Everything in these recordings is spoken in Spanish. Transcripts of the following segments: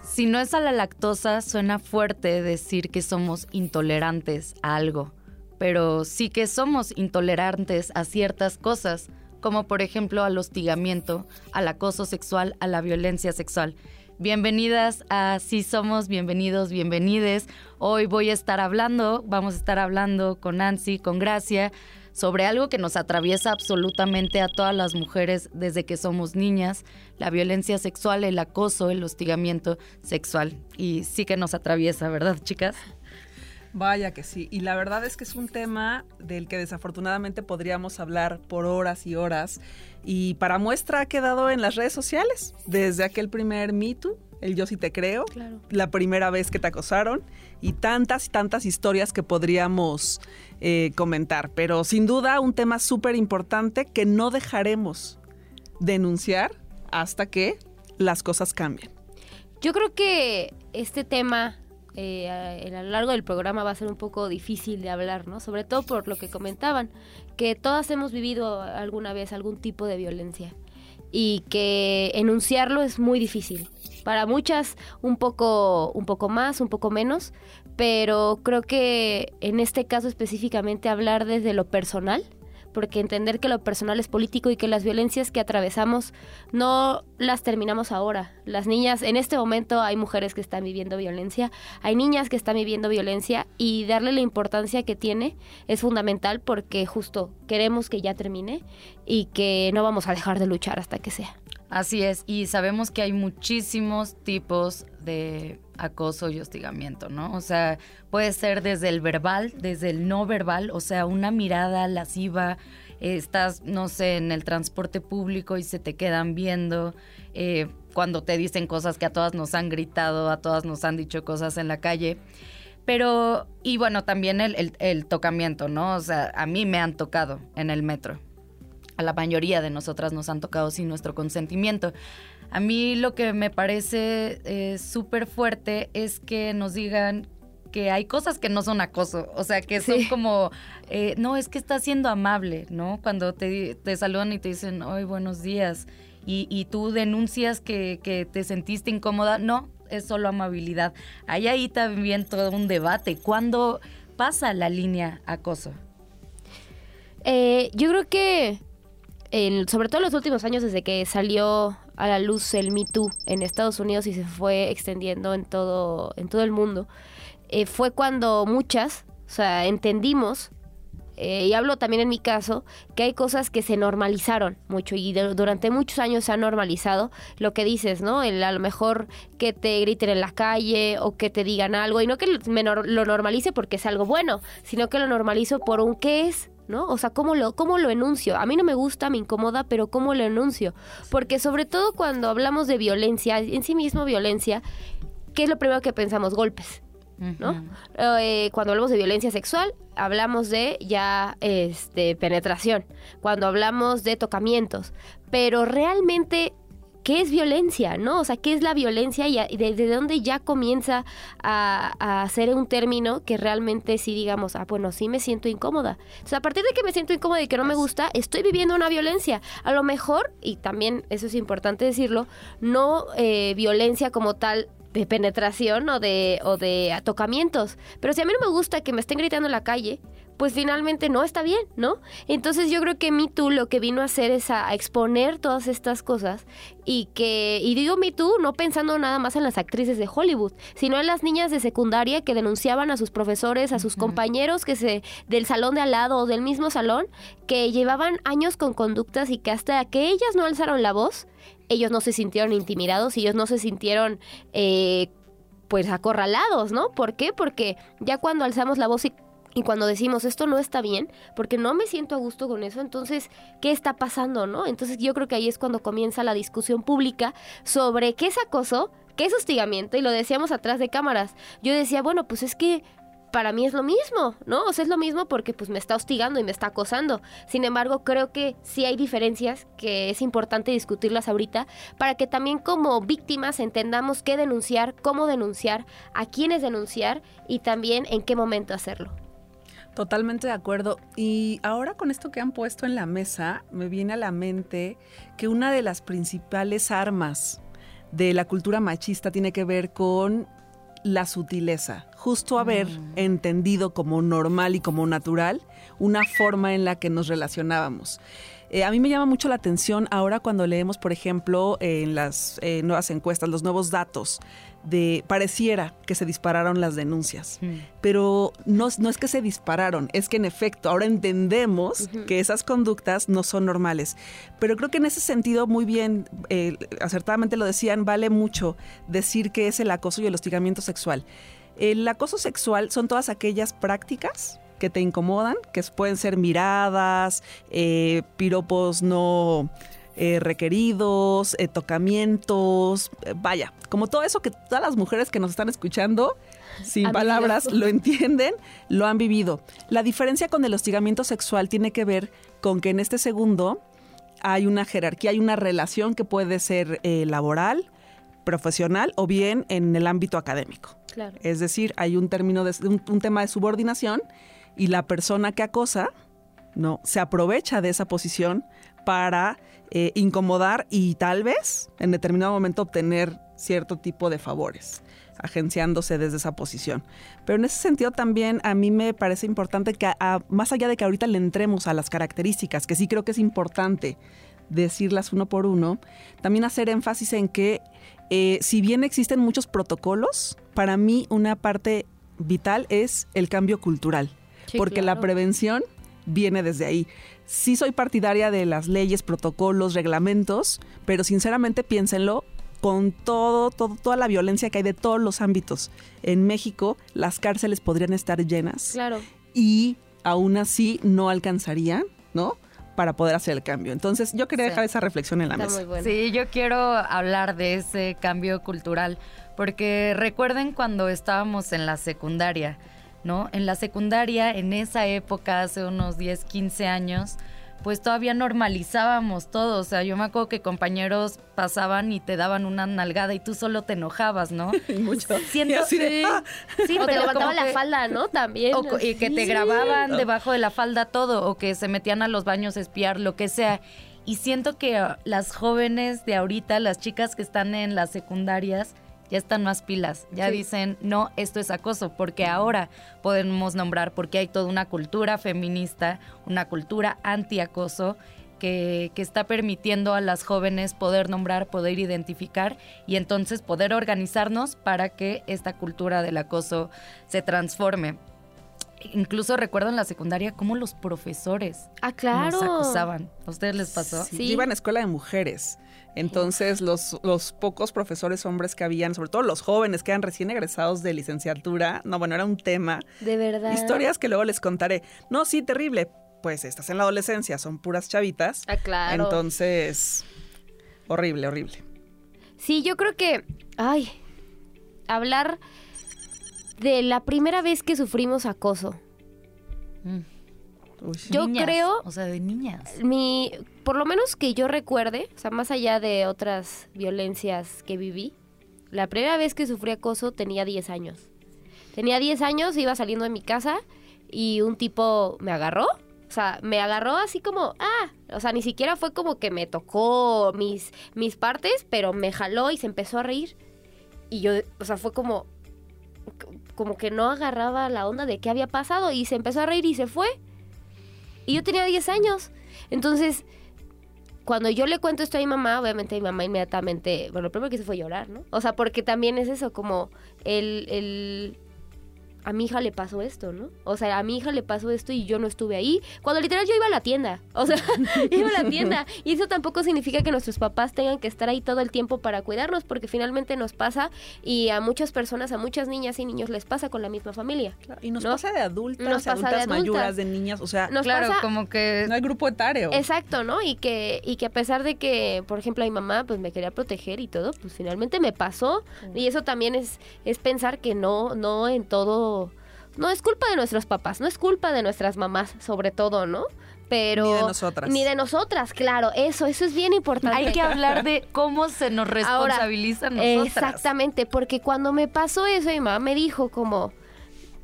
Si no es a la lactosa, suena fuerte decir que somos intolerantes a algo, pero sí que somos intolerantes a ciertas cosas, como por ejemplo al hostigamiento, al acoso sexual, a la violencia sexual. Bienvenidas a Sí Somos, bienvenidos, bienvenides. Hoy voy a estar hablando, vamos a estar hablando con Nancy, con Gracia, sobre algo que nos atraviesa absolutamente a todas las mujeres desde que somos niñas, la violencia sexual, el acoso, el hostigamiento sexual. Y sí que nos atraviesa, ¿verdad, chicas? Vaya que sí. Y la verdad es que es un tema del que desafortunadamente podríamos hablar por horas y horas. Y para muestra ha quedado en las redes sociales. Desde aquel primer Me Too, el Yo sí te creo, la primera vez que te acosaron y tantas y tantas historias que podríamos eh, comentar. Pero sin duda un tema súper importante que no dejaremos denunciar hasta que las cosas cambien. Yo creo que este tema eh, a, lo largo del programa va a ser un poco difícil de hablar, ¿no? Sobre todo por lo que comentaban, que todas hemos vivido alguna vez algún tipo de violencia y que enunciarlo es muy difícil. Para muchas un poco, un poco más, un poco menos, pero creo que en este caso específicamente hablar desde lo personal porque entender que lo personal es político y que las violencias que atravesamos no las terminamos ahora. Las niñas, en este momento hay mujeres que están viviendo violencia, hay niñas que están viviendo violencia y darle la importancia que tiene es fundamental porque justo queremos que ya termine y que no vamos a dejar de luchar hasta que sea. Así es, y sabemos que hay muchísimos tipos de acoso y hostigamiento, ¿no? O sea, puede ser desde el verbal, desde el no verbal, o sea, una mirada lasciva, estás, no sé, en el transporte público y se te quedan viendo, eh, cuando te dicen cosas que a todas nos han gritado, a todas nos han dicho cosas en la calle. Pero, y bueno, también el, el tocamiento, ¿no? O sea, a mí me han tocado en el metro a la mayoría de nosotras nos han tocado sin nuestro consentimiento. A mí lo que me parece eh, súper fuerte es que nos digan que hay cosas que no son acoso, o sea, que son como, eh, no, es que está siendo amable, ¿no? Cuando te, te saludan y te dicen, hoy buenos días, y, y tú denuncias que, que, te sentiste incómoda, no, es solo amabilidad. Hay ahí también todo un debate. ¿Cuándo pasa la línea acoso? Eh, yo creo que sobre todo en los últimos años desde que salió a la luz el Me Too en Estados Unidos y se fue extendiendo en todo, en todo el mundo, eh, fue cuando muchas, o sea, entendimos, eh, y hablo también en mi caso, que hay cosas que se normalizaron mucho y durante muchos años se ha normalizado lo que dices, ¿no? El, a lo mejor que te griten en la calle o que te digan algo, y no que lo normalice porque es algo bueno, sino que lo normalizo por un qué es, ¿no? O sea, ¿cómo lo, ¿cómo lo enuncio? A mí no me gusta, me incomoda, pero ¿cómo lo enuncio? Porque sobre todo cuando hablamos de violencia, en sí mismo violencia, ¿qué es lo primero que pensamos? Golpes. ¿no? Eh, cuando hablamos de violencia sexual, hablamos de ya este penetración. Cuando hablamos de tocamientos. Pero realmente qué es violencia, ¿no? O sea, qué es la violencia y desde dónde ya comienza a, a, ser un término que realmente sí digamos, ah, bueno, sí me siento incómoda. Sea, a partir de que me siento incómoda y que no me gusta, estoy viviendo una violencia. A lo mejor, y también eso es importante decirlo, no eh, violencia como tal de penetración o de, o de tocamientos. Pero si a mí no me gusta que me estén gritando en la calle, pues finalmente no está bien, ¿no? Entonces yo creo que Me Too lo que vino a hacer es a, exponer todas estas cosas y que, y digo Me Too no pensando nada más en las actrices de Hollywood, sino en las niñas de secundaria que denunciaban a sus profesores, a sus compañeros que se, del salón de al lado o del mismo salón, que llevaban años con conductas y que hasta que ellas no alzaron la voz, ellos no se sintieron intimidados, ellos no se sintieron... Eh, pues acorralados, ¿no? ¿Por qué? Porque ya cuando alzamos la voz y y cuando decimos esto no está bien, porque no me siento a gusto con eso, entonces, ¿qué está pasando, no? Entonces yo creo que ahí es cuando comienza la discusión pública sobre qué es acoso, qué es hostigamiento, y lo decíamos atrás de cámaras. Yo decía, bueno, pues es que para mí es lo mismo, ¿no? O sea, es lo mismo porque pues me está hostigando y me está acosando. Sin embargo, creo que sí hay diferencias que es importante discutirlas ahorita para que también como víctimas entendamos qué denunciar, cómo denunciar, a quiénes denunciar y también en qué momento hacerlo. Totalmente de acuerdo. Y ahora con esto que han puesto en la mesa, me viene a la mente que una de las principales armas de la cultura machista tiene que ver con la sutileza, justo haber Mm. entendido como normal y como natural una forma en la que nos relacionábamos. Eh, a mí me llama mucho la atención ahora cuando leemos, por ejemplo, en las eh, nuevas encuestas, los nuevos datos, de pareciera que se dispararon las denuncias Mm. pero no, no es que se dispararon, es que en efecto ahora entendemos que esas conductas no son normales. Pero creo que en ese sentido, muy bien, eh, acertadamente lo decían, vale mucho decir que es el acoso y el hostigamiento sexual. El acoso sexual son todas aquellas prácticas que te incomodan, que pueden ser miradas, eh, piropos no eh, requeridos, eh, tocamientos, vaya, como todo eso que todas las mujeres que nos están escuchando, sin palabras, lo entienden, lo han vivido. La diferencia con el hostigamiento sexual tiene que ver con que en este segundo hay una jerarquía, hay una relación que puede ser eh, laboral, profesional o bien en el ámbito académico. Claro. Es decir, hay un término de un, un tema de subordinación y la persona que acosa no se aprovecha de esa posición para eh, incomodar y tal vez en determinado momento obtener cierto tipo de favores agenciándose desde esa posición. Pero en ese sentido también a mí me parece importante que más allá de que ahorita le entremos a las características, que sí creo que es importante decirlas uno por uno, también hacer énfasis en que eh, si bien existen muchos protocolos, para mí una parte vital es el cambio cultural, Sí, porque la prevención viene desde ahí. Sí soy partidaria de las leyes, protocolos, reglamentos, pero sinceramente piénsenlo con todo, todo, toda la violencia que hay de todos los ámbitos. En México las cárceles podrían estar llenas Claro. y aún así no alcanzarían, ¿no? Para poder hacer el cambio. Entonces yo quería Sí. dejar esa reflexión en la Está mesa. muy bueno. Sí, yo quiero hablar de ese cambio cultural, porque recuerden cuando estábamos en la secundaria, ¿no? En la secundaria, en esa época, hace unos 10, 15 años, pues todavía normalizábamos todo. O sea, yo me acuerdo que compañeros pasaban y te daban una nalgada y tú solo te enojabas, ¿no? Y mucho. Siento Y así de, sí, "Ah". sí, o te pero levantaban la que- falda, ¿no? También. o y que te Sí. grababan debajo de la falda todo, o que se metían a los baños a espiar, lo que sea. Y siento que ah, las jóvenes de ahorita, las chicas que están en las secundarias, ya están más pilas. Ya Sí. dicen, no, esto es acoso, porque ahora podemos nombrar, porque hay toda una cultura feminista, una cultura antiacoso. Que, que está permitiendo a las jóvenes poder nombrar, poder identificar y entonces poder organizarnos para que esta cultura del acoso se transforme. Incluso recuerdo en la secundaria cómo los profesores Ah, claro. nos acusaban. ¿A ustedes les pasó? Sí, Sí. Yo iba en escuela de mujeres. Entonces, los, los pocos profesores hombres que habían, sobre todo los jóvenes que eran recién egresados de licenciatura, no, bueno, era un tema. De verdad. Historias que luego les contaré. No, sí, terrible. Pues estás en la adolescencia, son puras chavitas. Ah, claro. Entonces, horrible, horrible. Sí, yo creo que. Ay. Hablar de la primera vez que sufrimos acoso. Mm. Uy. Yo Niñas, creo- O sea, de niñas. Mi. Por lo menos que yo recuerde, o sea, más allá de otras violencias que viví, la primera vez que sufrí acoso tenía 10 años. Tenía 10 años, iba saliendo de mi casa y un tipo me agarró. O sea, me agarró así como, ah, o sea, ni siquiera fue como que me tocó mis, mis partes, pero me jaló y se empezó a reír. Y yo, o sea, fue como, como que no agarraba la onda de qué había pasado y se empezó a reír y se fue. Y yo tenía 10 años. Entonces, cuando yo le cuento esto a mi mamá, obviamente mi mamá inmediatamente, bueno, lo primero que hizo fue llorar, ¿no? O sea, porque también es eso, como el, el... A mi hija le pasó esto, ¿no? O sea, a mi hija le pasó esto y yo no estuve ahí. Cuando literal yo iba a la tienda. O sea, iba a la tienda. Y eso tampoco significa que nuestros papás tengan que estar ahí todo el tiempo para cuidarnos, porque finalmente nos pasa y a muchas personas, a muchas niñas y niños les pasa con la misma familia. Claro, Y nos ¿No? pasa de adultas, Nos de pasa de adultas adultas. mayuras, de niñas, o sea, Nos claro, pasa como que no hay grupo etario. Exacto, ¿no? Y que, y que a pesar de que, por ejemplo, a mi mamá pues me quería proteger y todo, pues finalmente me pasó. Y eso también es, es pensar que no, no en todo, no es culpa de nuestros papás, no es culpa de nuestras mamás, sobre todo, ¿no? Pero Ni de nosotras. Ni de nosotras, claro, eso, eso es bien importante. hay que hablar de cómo se nos Ahora, responsabiliza a nosotras. Exactamente, porque cuando me pasó eso, mi mamá me dijo como,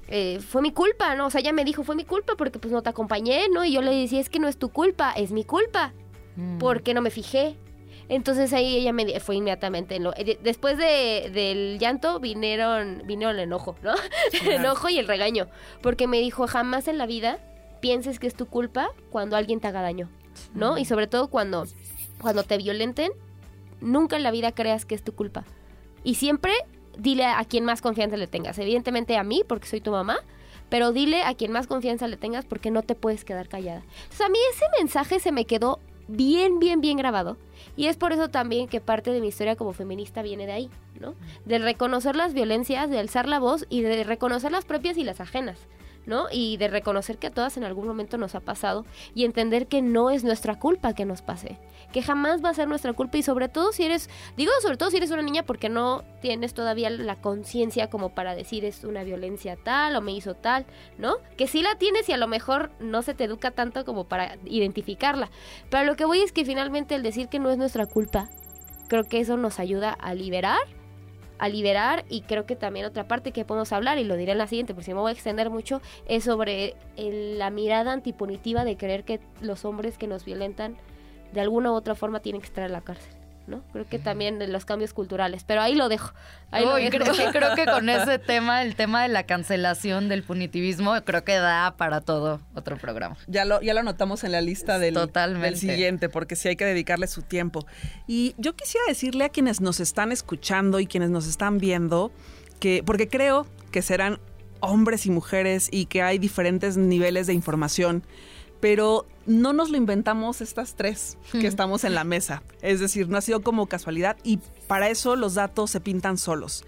eh, fue mi culpa, ¿no? O sea, ella me dijo, fue mi culpa porque pues no te acompañé, ¿no? Y yo le decía, es que no es tu culpa, es mi culpa, Mm. porque no me fijé. Entonces ahí ella me fue inmediatamente, en lo- eh, después de, del llanto vinieron, vinieron el enojo, ¿no? el enojo y el regaño, porque me dijo, jamás en la vida pienses que es tu culpa cuando alguien te haga daño, ¿no? Y sobre todo cuando, cuando te violenten, nunca en la vida creas que es tu culpa. Y siempre dile a quien más confianza le tengas. Evidentemente a mí, porque soy tu mamá, pero dile a quien más confianza le tengas porque no te puedes quedar callada. Entonces a mí ese mensaje se me quedó bien, bien, bien grabado. Y es por eso también que parte de mi historia como feminista viene de ahí, ¿no? De reconocer las violencias, de alzar la voz y de reconocer las propias y las ajenas. ¿no? Y de reconocer que a todas en algún momento nos ha pasado y entender que no es nuestra culpa que nos pase, que jamás va a ser nuestra culpa y sobre todo si eres, digo sobre todo si eres una niña porque no tienes todavía la conciencia como para decir es una violencia tal o me hizo tal, ¿no? Que sí la tienes y a lo mejor no se te educa tanto como para identificarla, pero lo que voy es que finalmente el decir que no es nuestra culpa, creo que eso nos ayuda a liberar a liberar y creo que también otra parte que podemos hablar y lo diré en la siguiente porque si me voy a extender mucho es sobre el- la mirada antipunitiva de creer que los hombres que nos violentan de alguna u otra forma tienen que estar en la cárcel. ¿no? Creo que también de los cambios culturales, pero ahí lo dejo. Ahí lo dejo. creo, que, creo que con ese tema, el tema de la cancelación del punitivismo, creo que da para todo otro programa. Ya lo, ya lo anotamos en la lista del, del siguiente, porque sí hay que dedicarle su tiempo. Y yo quisiera decirle a quienes nos están escuchando y quienes nos están viendo, que, porque creo que serán hombres y mujeres y que hay diferentes niveles de información, pero no nos lo inventamos estas tres que estamos en la mesa. Es decir, no ha sido como casualidad y para eso los datos se pintan solos.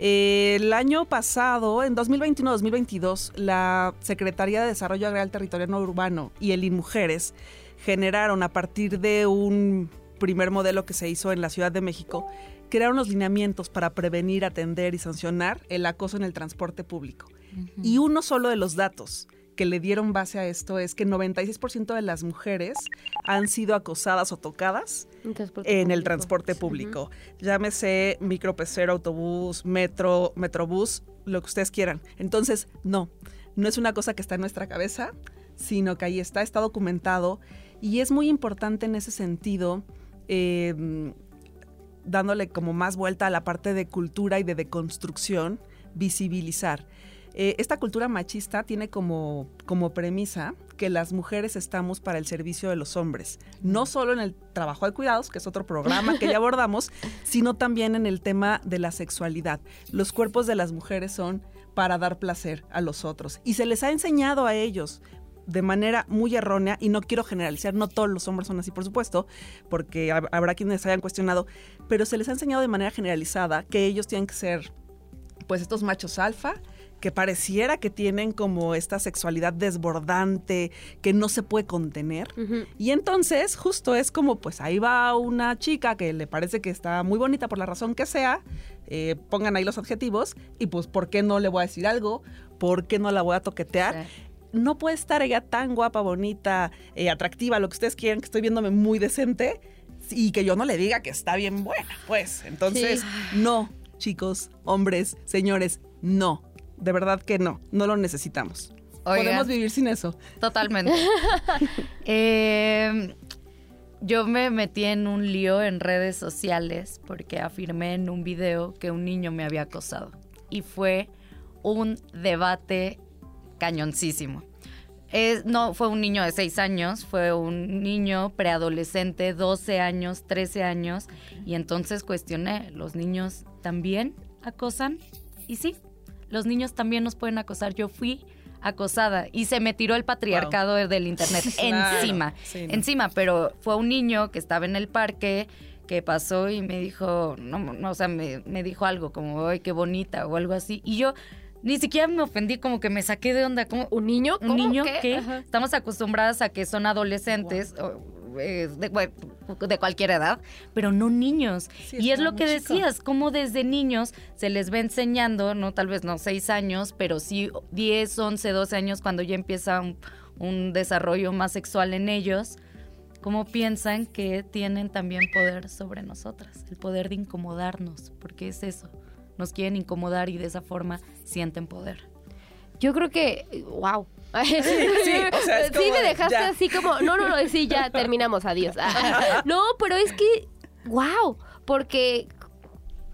Eh, el año pasado, en 2021-2022, la Secretaría de Desarrollo Agrario Territorial no Urbano y el INMujeres generaron a partir de un primer modelo que se hizo en la Ciudad de México, crearon los lineamientos para prevenir, atender y sancionar el acoso en el transporte público. Y uno solo de los datos que le dieron base a esto es que 96% de las mujeres han sido acosadas o tocadas En transporte en el público. transporte público. Llámese micropecero, autobús, metro, metrobús, lo que ustedes quieran. Entonces, no, no es una cosa que está en nuestra cabeza, sino que ahí está, está documentado y es muy importante en ese sentido. eh, dándole como más vuelta a la parte de cultura y de deconstrucción, visibilizar. Eh, esta cultura machista tiene como, como premisa que las mujeres estamos para el servicio de los hombres, no solo en el trabajo de cuidados, que es otro programa que ya abordamos, sino también en el tema de la sexualidad. Los cuerpos de las mujeres son para dar placer a los otros y se les ha enseñado a ellos de manera muy errónea, y no quiero generalizar, no todos los hombres son así, por supuesto, porque hab- habrá quienes hayan cuestionado, pero se les ha enseñado de manera generalizada que ellos tienen que ser, pues, estos machos alfa, que pareciera que tienen como esta sexualidad desbordante, que no se puede contener. Y entonces, justo es como, pues ahí va una chica que le parece que está muy bonita por la razón que sea, eh, pongan ahí los adjetivos, y pues, ¿por qué no le voy a decir algo? ¿Por qué no la voy a toquetear? Sí. no puede estar ella tan guapa, bonita, eh, atractiva, lo que ustedes quieran, que estoy viéndome muy decente y que yo no le diga que está bien buena, pues. Entonces, no, chicos, hombres, señores, no. De verdad que no, no lo necesitamos. Oigan. Podemos vivir sin eso. Totalmente. Eh, yo me metí en un lío en redes sociales porque afirmé en un video que un niño me había acosado. Y fue un debate cañoncísimo. Es- no fue un niño de 6 años, fue un niño preadolescente, 12 años, 13 años. Y entonces cuestioné, ¿los niños también acosan? Y sí, los niños también nos pueden acosar. Yo fui acosada y se me tiró el patriarcado del internet Claro, encima, sí, no. encima, pero fue un niño que estaba en el parque que pasó y me dijo, no, no o sea, me, me dijo algo como, ay, qué bonita o algo así. Y yo ni siquiera me ofendí, como que me saqué de onda, como, ¿Un niño? un ¿Cómo? niño que estamos acostumbradas a que son adolescentes o, eh, de, de cualquier edad, pero no niños. Sí, y es lo que muy chico. decías, como desde niños se les va enseñando, no tal vez no seis años, pero sí 10, 11, 12 años cuando ya empieza un, un desarrollo más sexual en ellos, cómo piensan que tienen también poder sobre nosotras, el poder de incomodarnos, porque es eso, nos quieren incomodar y de esa forma sienten poder. yo creo que, wow. Sí, o sea, es Sí como me de, dejaste ya. así como, no, no, no, sí, ya terminamos, adiós. No, pero es que, wow, porque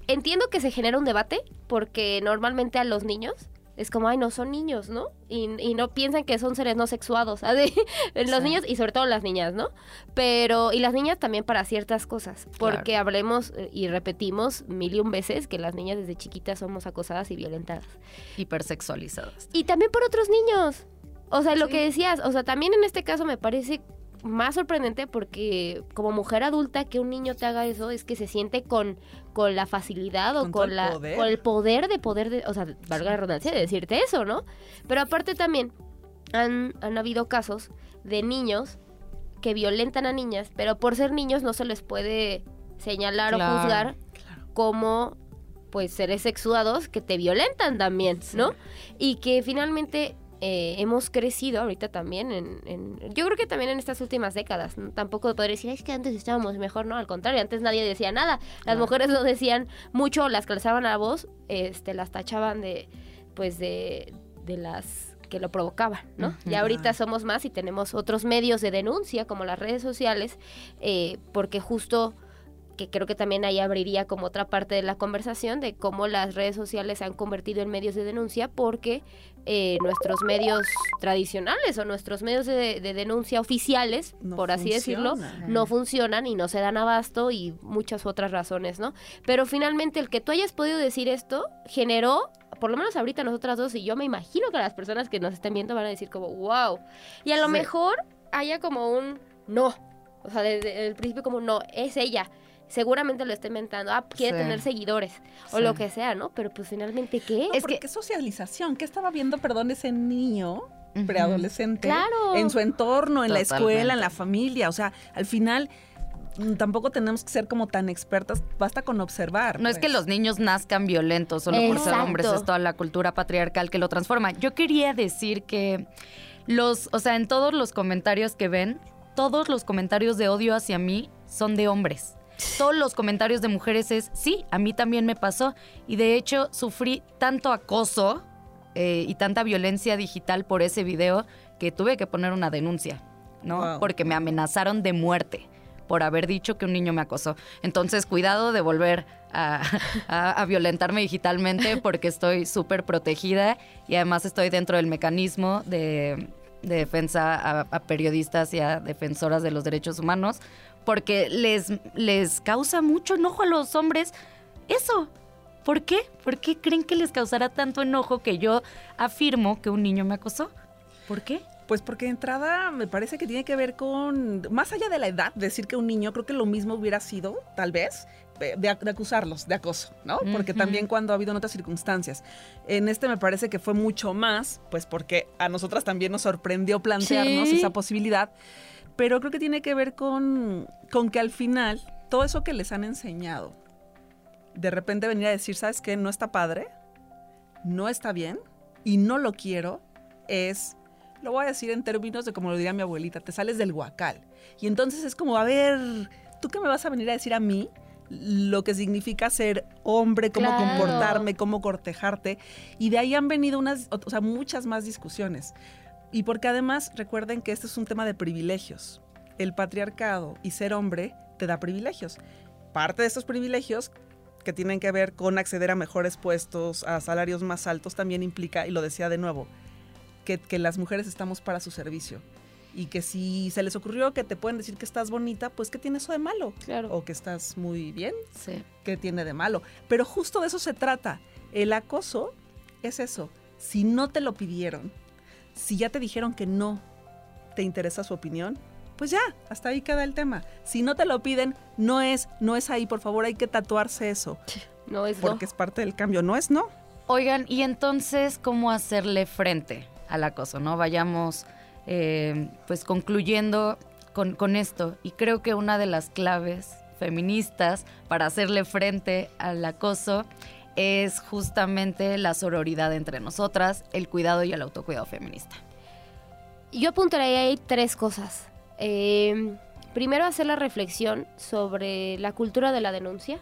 entiendo que se genera un debate, porque normalmente a los niños es como, ay, no son niños, ¿no? Y, y no piensan que son seres no sexuados, los Sí. niños y sobre todo las niñas, ¿no? Pero, y las niñas también para ciertas cosas, porque hablemos eh, y repetimos mil y un veces que las niñas desde chiquitas somos acosadas y violentadas. Hipersexualizadas. Y también por otros niños. O sea, lo que decías, o sea, también en este caso me parece más sorprendente porque como mujer adulta que un niño te haga eso es que se siente con, con la facilidad o Con con, la, poder. con el poder de poder, de, o sea, valga la redundancia de decirte eso, ¿no? Pero aparte también han, han habido casos de niños que violentan a niñas, pero por ser niños no se les puede señalar Claro, o juzgar Claro. como pues seres sexuados que te violentan también, ¿no? Y que finalmente eh, hemos crecido ahorita también en, en- Yo creo que también en estas últimas décadas. ¿no? Tampoco podría decir, es que antes estábamos mejor, ¿no? Al contrario, antes nadie decía nada. Las mujeres no decían mucho, las que alzaban la voz, este, las tachaban de, pues de, de las que lo provocaban, ¿no? Y ahorita Ah. somos más y tenemos otros medios de denuncia, como las redes sociales, eh, porque justo que creo que también ahí abriría como otra parte de la conversación de cómo las redes sociales se han convertido en medios de denuncia porque eh, nuestros medios tradicionales o nuestros medios de, de denuncia oficiales, No por así decirlo, no funcionan y no se dan abasto y muchas otras razones, ¿no? Pero finalmente el que tú hayas podido decir esto generó, por lo menos ahorita nosotras dos y yo me imagino que las personas que nos estén viendo van a decir como, wow. Y a lo Sí. mejor haya como un no. O sea, desde el principio como no, es ella. Seguramente lo está inventando. Ah, quiere Sí. tener seguidores. O Sí. lo que sea, ¿no? Pero pues finalmente, ¿qué? No, Es porque que- socialización, ¿qué estaba viendo, perdón, ese niño preadolescente Claro. en su entorno, en la escuela, en la familia? O sea, al final mm, tampoco tenemos que ser como tan expertas, basta con observar. No es que pues. los niños nazcan violentos solo por ser hombres, es toda la cultura patriarcal que lo transforma. Yo quería decir que los, o sea, en todos los comentarios que ven, todos los comentarios de odio hacia mí son de hombres. Todos los comentarios de mujeres es, sí, a mí también me pasó. Y de hecho sufrí tanto acoso eh, y tanta violencia digital por ese video que tuve que poner una denuncia, ¿no? Wow. Porque me amenazaron de muerte por haber dicho que un niño me acosó. Entonces, cuidado de volver a, a- a violentarme digitalmente porque estoy súper protegida y además estoy dentro del mecanismo de, de defensa a, a periodistas y a defensoras de los derechos humanos porque les, les causa mucho enojo a los hombres eso. ¿Por qué? ¿Por qué creen que les causará tanto enojo que yo afirmo que un niño me acosó? ¿Por qué? Pues porque de entrada me parece que tiene que ver con, más allá de la edad, decir que un niño, creo que lo mismo hubiera sido, tal vez, de, de acusarlos de acoso, ¿no? Porque Ujú. también cuando ha habido en otras circunstancias. En este me parece que fue mucho más, pues porque a nosotras también nos sorprendió plantearnos Sí. esa posibilidad, pero creo que tiene que ver con, con que al final todo eso que les han enseñado, de repente venir a decir, ¿sabes qué? No está padre, no está bien y no lo quiero, es, lo voy a decir en términos de como lo diría mi abuelita, te sales del guacal. Y entonces es como, a ver, ¿tú qué me vas a venir a decir a mí? lo que significa ser hombre, cómo Claro. comportarme, cómo cortejarte. Y de ahí han venido unas, o sea, muchas más discusiones. Y porque además recuerden que este es un tema de privilegios. El patriarcado y ser hombre te da privilegios. Parte de estos privilegios que tienen que ver con acceder a mejores puestos, a salarios más altos, también implica, y lo decía de nuevo, que, que las mujeres estamos para su servicio. Y que si se les ocurrió que te pueden decir que estás bonita, pues ¿qué tiene eso de malo? Claro. O que estás muy bien, Sí. ¿qué tiene de malo? Pero justo de eso se trata. El acoso es eso. Si no te lo pidieron, si ya te dijeron que no te interesa su opinión, pues ya, hasta ahí queda el tema. Si no te lo piden, no es, no es ahí, por favor, hay que tatuarse eso, No es no. porque es parte del cambio, no es no. Oigan, y entonces, ¿cómo hacerle frente al acoso? ¿No? Vayamos eh, pues concluyendo con, con esto. Y creo que una de las claves feministas para hacerle frente al acoso es justamente la sororidad entre nosotras, el cuidado y el autocuidado feminista. Yo apuntaría ahí tres cosas. Eh, primero, hacer la reflexión sobre la cultura de la denuncia,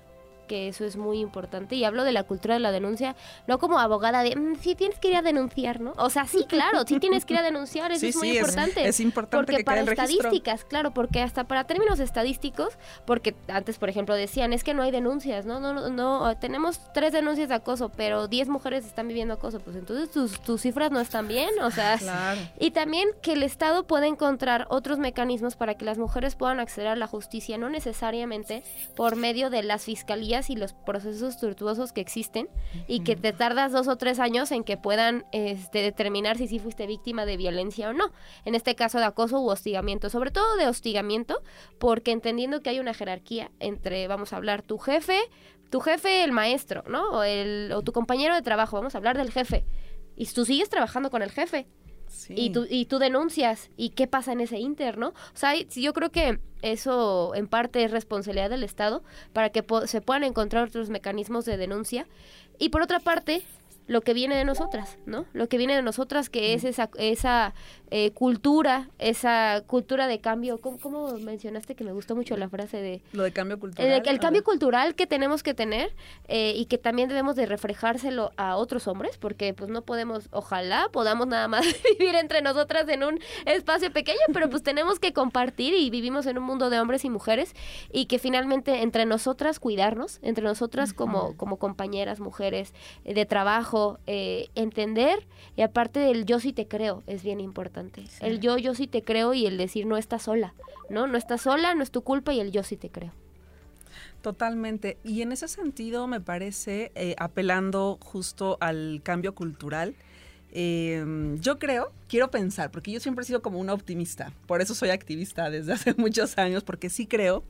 que eso es muy importante. Y hablo de la cultura de la denuncia, no como abogada de, mm, sí tienes que ir a denunciar, ¿no? O sea, sí, claro, sí tienes que ir a denunciar, eso es muy importante. Es, importante porque para estadísticas, claro, porque hasta para términos estadísticos, porque antes, por ejemplo, decían, es que no hay denuncias, ¿no? No, no, no tenemos tres denuncias de acoso, pero diez mujeres están viviendo acoso, pues entonces tus, tus cifras no están bien, o sea, claro. y también que el Estado puede encontrar otros mecanismos para que las mujeres puedan acceder a la justicia, no necesariamente por medio de las fiscalías y los procesos tortuosos que existen y que te tardas dos o tres años en que puedan este, determinar si sí fuiste víctima de violencia o no. En este caso de acoso u hostigamiento, sobre todo de hostigamiento, porque entendiendo que hay una jerarquía entre, vamos a hablar, tu jefe, tu jefe, el maestro, ¿no? O, el, o tu compañero de trabajo, vamos a hablar del jefe. Y tú sigues trabajando con el jefe. Y, tú, y tú denuncias. ¿Y qué pasa en ese inter, no? O sea, yo creo que eso en parte es responsabilidad del Estado para que se puedan encontrar otros mecanismos de denuncia. Y por otra parte, lo que viene de nosotras, ¿no? Lo que viene de nosotras, que es esa, esa eh, cultura, esa cultura de cambio. ¿Cómo, mencionaste que me gustó mucho la frase de... Lo de cambio cultural. El, el cambio cultural que tenemos que tener eh, y que también debemos de reflejárselo a otros hombres, porque pues no podemos, ojalá podamos nada más vivir entre nosotras en un espacio pequeño, pero pues tenemos que compartir y vivimos en un mundo de hombres y mujeres y que finalmente entre nosotras cuidarnos, entre nosotras como, como compañeras, mujeres eh, de trabajo, entender y aparte del yo sí te creo es bien importante. El yo, yo sí te creo y el decir no estás sola, ¿no? No estás sola, no es tu culpa y el yo sí te creo. Totalmente. Y en ese sentido me parece, eh, apelando justo al cambio cultural, em, yo creo, quiero pensar, porque yo siempre he sido como una optimista, por eso soy activista desde hace muchos años, porque sí creo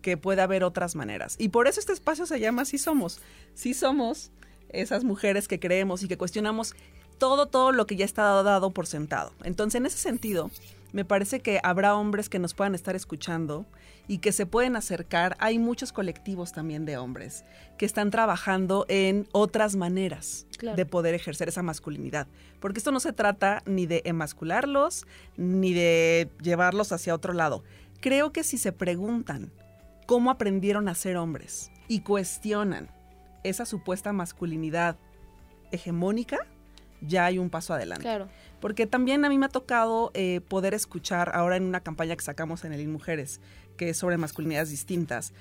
que puede haber otras maneras. Y por eso este espacio se llama Sí Somos. Sí somos esas mujeres que creemos y que cuestionamos todo, todo lo que ya está dado por sentado. Entonces, en ese sentido, me parece que habrá hombres que nos puedan estar escuchando y que se pueden acercar. Hay muchos colectivos también de hombres que están trabajando en otras maneras de poder ejercer esa masculinidad. Porque esto no se trata ni de emascularlos, ni de llevarlos hacia otro lado. Creo que si se preguntan cómo aprendieron a ser hombres y cuestionan esa supuesta masculinidad hegemónica, ya hay un paso adelante. Claro. Porque también a mí me ha tocado eh, poder escuchar ahora en una campaña que sacamos en el IN Mujeres, que es sobre masculinidades distintas.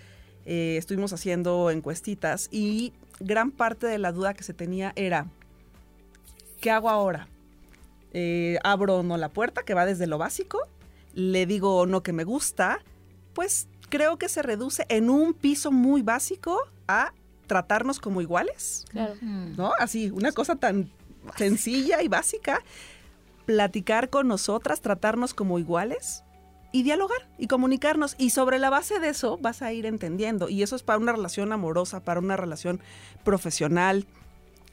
Eh, estuvimos haciendo encuestitas y gran parte de la duda que se tenía era, ¿qué hago ahora? Eh, ¿Abro o no la puerta, que va desde lo básico? ¿Le digo o no que me gusta? Pues creo que se reduce en un piso muy básico a tratarnos como iguales. Claro. ¿No? Así, una cosa tan sencilla y básica, platicar con nosotras, tratarnos como iguales y dialogar y comunicarnos. Y sobre la base de eso vas a ir entendiendo. Y eso es para una relación amorosa, para una relación profesional,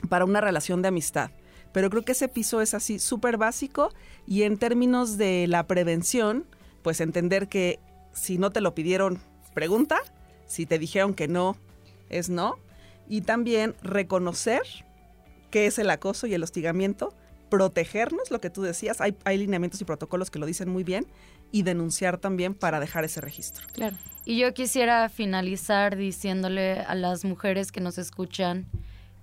para una relación de amistad. Pero creo que ese piso es así súper básico y en términos de la prevención, pues entender que si no te lo pidieron, pregunta, si te dijeron que no, es no. Y también reconocer qué es el acoso y el hostigamiento, protegernos, lo que tú decías, hay, hay lineamientos y protocolos que lo dicen muy bien, y denunciar también para dejar ese registro. Claro. Y yo quisiera finalizar diciéndole a las mujeres que nos escuchan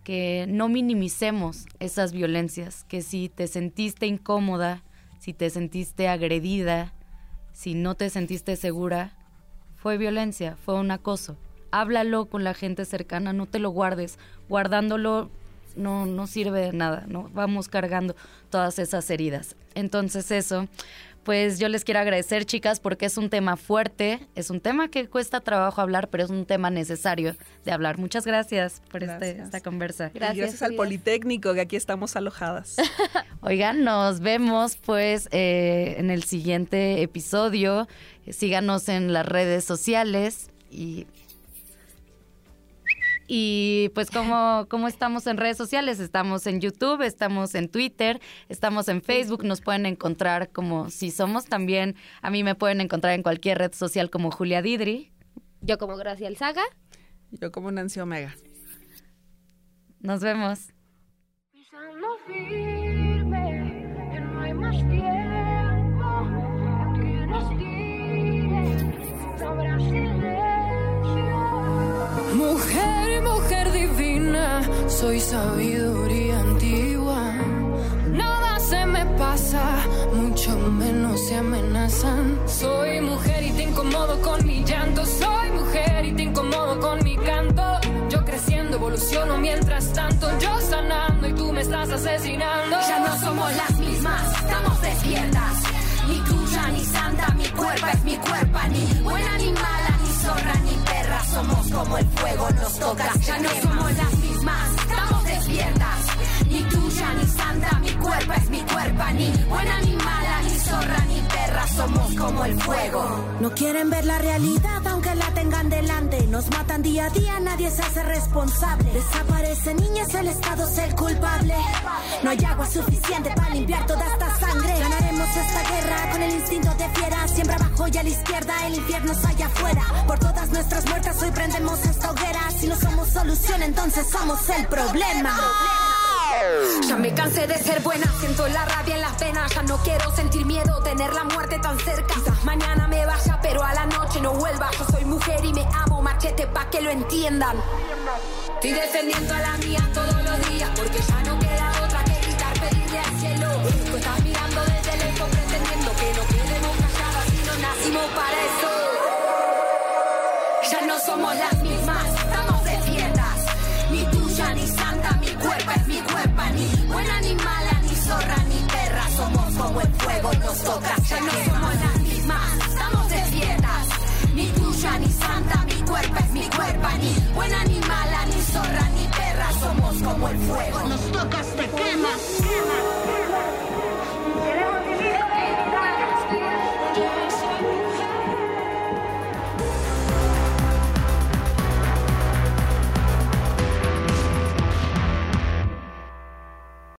que no minimicemos esas violencias, que si te sentiste incómoda, si te sentiste agredida, si no te sentiste segura, fue violencia, fue un acoso. Háblalo con la gente cercana, no te lo guardes. Guardándolo no, no sirve de nada, ¿no? Vamos cargando todas esas heridas. Entonces eso, pues yo les quiero agradecer, chicas, porque es un tema fuerte, es un tema que cuesta trabajo hablar, pero es un tema necesario de hablar. Muchas gracias por Este, esta conversa. Gracias, gracias al Politécnico, que aquí estamos alojadas. Oigan, nos vemos pues eh, en el siguiente episodio. Síganos en las redes sociales y y pues como, como estamos en redes sociales, estamos en YouTube, estamos en Twitter, estamos en Facebook, nos pueden encontrar como si somos también, a mí me pueden encontrar en cualquier red social como Julia Didri. Yo como Graciela Saga. Yo como Nancy Omega. Nos vemos. Mujer soy sabiduría antigua. Nada se me pasa, mucho menos se amenazan. Soy mujer y te incomodo con mi llanto. Soy mujer y te incomodo con mi canto. Yo creciendo, evoluciono mientras tanto. Yo sanando y tú me estás asesinando. Ya no somos las mismas, estamos despiertas. Ni tuya ni santa, mi cuerpo es mi cuerpo, ni buena ni mala, ni zorra ni perra. Somos como el fuego, nos toca. Ya no somos las ni ni zorra ni perra. Somos como el fuego. No quieren ver la realidad aunque la tengan delante. Nos matan día a día, nadie se hace responsable. Desaparecen niñas, el Estado es el culpable. No hay agua suficiente para limpiar toda esta sangre. Ganaremos esta guerra con el instinto de fiera. Siempre abajo y a la izquierda, el infierno está allá afuera. Por todas nuestras muertas hoy prendemos esta hoguera. Si no somos solución, entonces somos el problema. Ya me cansé de ser buena, siento la rabia en las venas. Ya no quiero sentir miedo, tener la muerte tan cerca. Quizás mañana me vaya, pero a la noche no vuelva. Yo soy mujer y me amo, machete pa' que lo entiendan. Estoy defendiendo a la mía todos los días, porque ya no queda otra que gritar, pedirle al cielo. Tú estás mirando desde lejos, pretendiendo que no quedemos calladas y no nacimos para eso. Ya no somos las mismas, como el fuego, nos toca. Ya no somos las mismas, estamos despiertas. Ni tuya ni santa, mi cuerpo es mi cuerpo, ni buena ni mala, ni zorra ni perra. Somos como el fuego, nos toca te